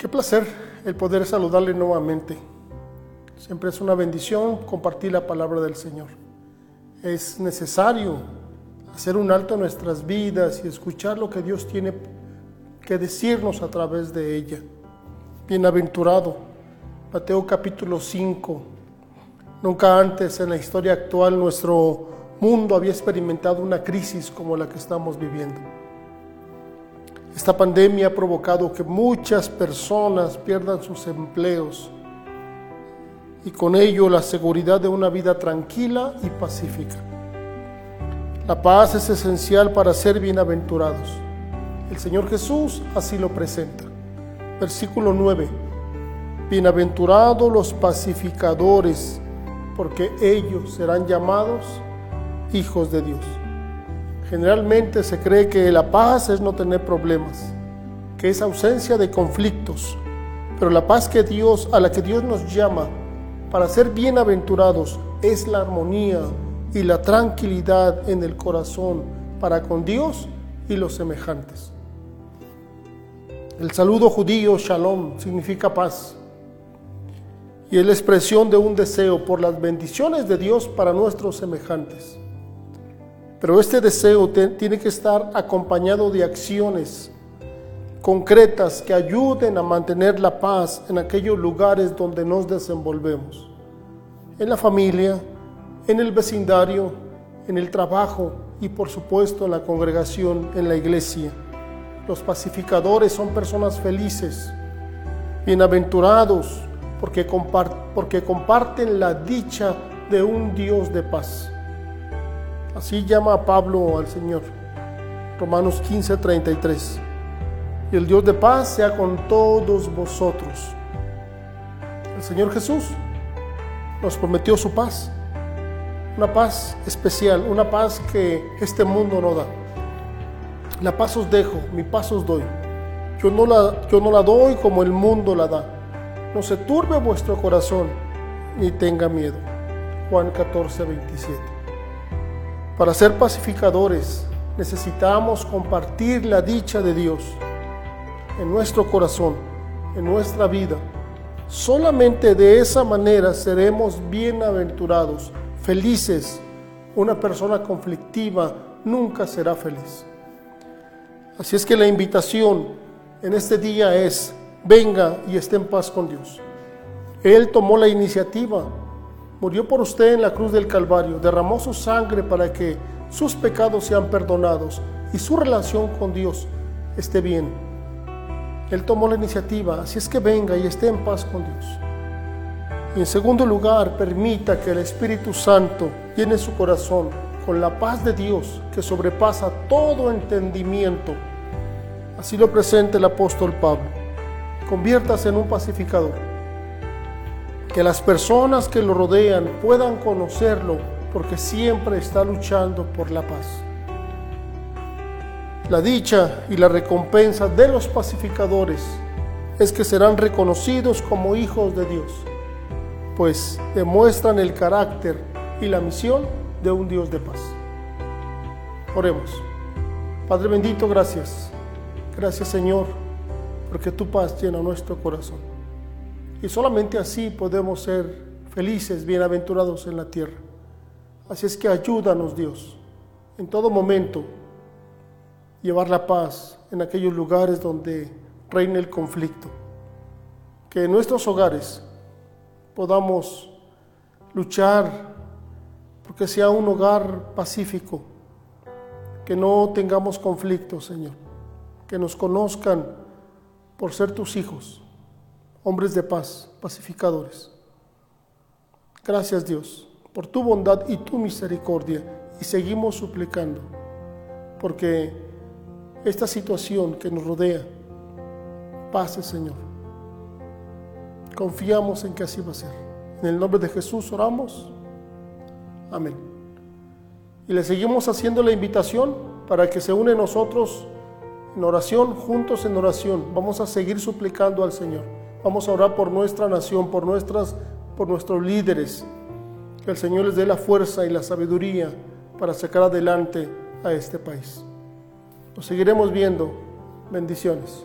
Qué placer el poder saludarle nuevamente. Siempre es una bendición compartir la palabra del Señor. Es necesario hacer un alto en nuestras vidas y escuchar lo que Dios tiene que decirnos a través de ella. Bienaventurado, Mateo capítulo 5. Nunca antes en la historia actual nuestro mundo había experimentado una crisis como la que estamos viviendo. Esta pandemia ha provocado que muchas personas pierdan sus empleos y con ello la seguridad de una vida tranquila y pacífica. La paz es esencial para ser bienaventurados. El Señor Jesús así lo presenta. Versículo 9. Bienaventurados los pacificadores, porque ellos serán llamados hijos de Dios. Generalmente se cree que la paz es no tener problemas, que es ausencia de conflictos, pero la paz que Dios, a la que Dios nos llama para ser bienaventurados es la armonía y la tranquilidad en el corazón para con Dios y los semejantes. El saludo judío shalom significa paz y es la expresión de un deseo por las bendiciones de Dios para nuestros semejantes. Pero este deseo tiene que estar acompañado de acciones concretas que ayuden a mantener la paz en aquellos lugares donde nos desenvolvemos. En la familia, en el vecindario, en el trabajo y por supuesto en la congregación, en la iglesia. Los pacificadores son personas felices, bienaventurados, porque, comparten la dicha de un Dios de paz. Así llama Pablo al Señor. Romanos 15, 33. Y el Dios de paz sea con todos vosotros. El Señor Jesús nos prometió su paz. Una paz especial, una paz que este mundo no da. La paz os dejo, mi paz os doy. Yo no la, yo no la doy como el mundo la da. No se turbe vuestro corazón, ni tenga miedo. Juan 14, 27. Para ser pacificadores necesitamos compartir la dicha de Dios en nuestro corazón, en nuestra vida. Solamente de esa manera seremos bienaventurados, felices. Una persona conflictiva nunca será feliz. Así es que la invitación en este día es, venga y esté en paz con Dios. Él tomó la iniciativa murió por usted en la cruz del Calvario, derramó su sangre para que sus pecados sean perdonados y su relación con Dios esté bien. Él tomó la iniciativa, así es que venga y esté en paz con Dios. Y en segundo lugar, permita que el Espíritu Santo llene su corazón con la paz de Dios que sobrepasa todo entendimiento. Así lo presenta el apóstol Pablo. Conviértase en un pacificador que las personas que lo rodean puedan conocerlo porque siempre está luchando por la paz. La dicha y la recompensa de los pacificadores es que serán reconocidos como hijos de Dios, pues demuestran el carácter y la misión de un Dios de paz. Oremos. Padre bendito, gracias. Gracias Señor, porque tu paz llena nuestro corazón. Y solamente así podemos ser felices, bienaventurados en la tierra. Así es que ayúdanos Dios en todo momento llevar la paz en aquellos lugares donde reina el conflicto. Que en nuestros hogares podamos luchar porque sea un hogar pacífico, que no tengamos conflictos, Señor, que nos conozcan por ser tus hijos hombres de paz, pacificadores. Gracias Dios por tu bondad y tu misericordia y seguimos suplicando porque esta situación que nos rodea pase Señor. Confiamos en que así va a ser. En el nombre de Jesús oramos. Amén. Y le seguimos haciendo la invitación para que se une nosotros en oración, juntos en oración. Vamos a seguir suplicando al Señor. Vamos a orar por nuestra nación, por, nuestras, por nuestros líderes. Que el Señor les dé la fuerza y la sabiduría para sacar adelante a este país. Nos seguiremos viendo. Bendiciones.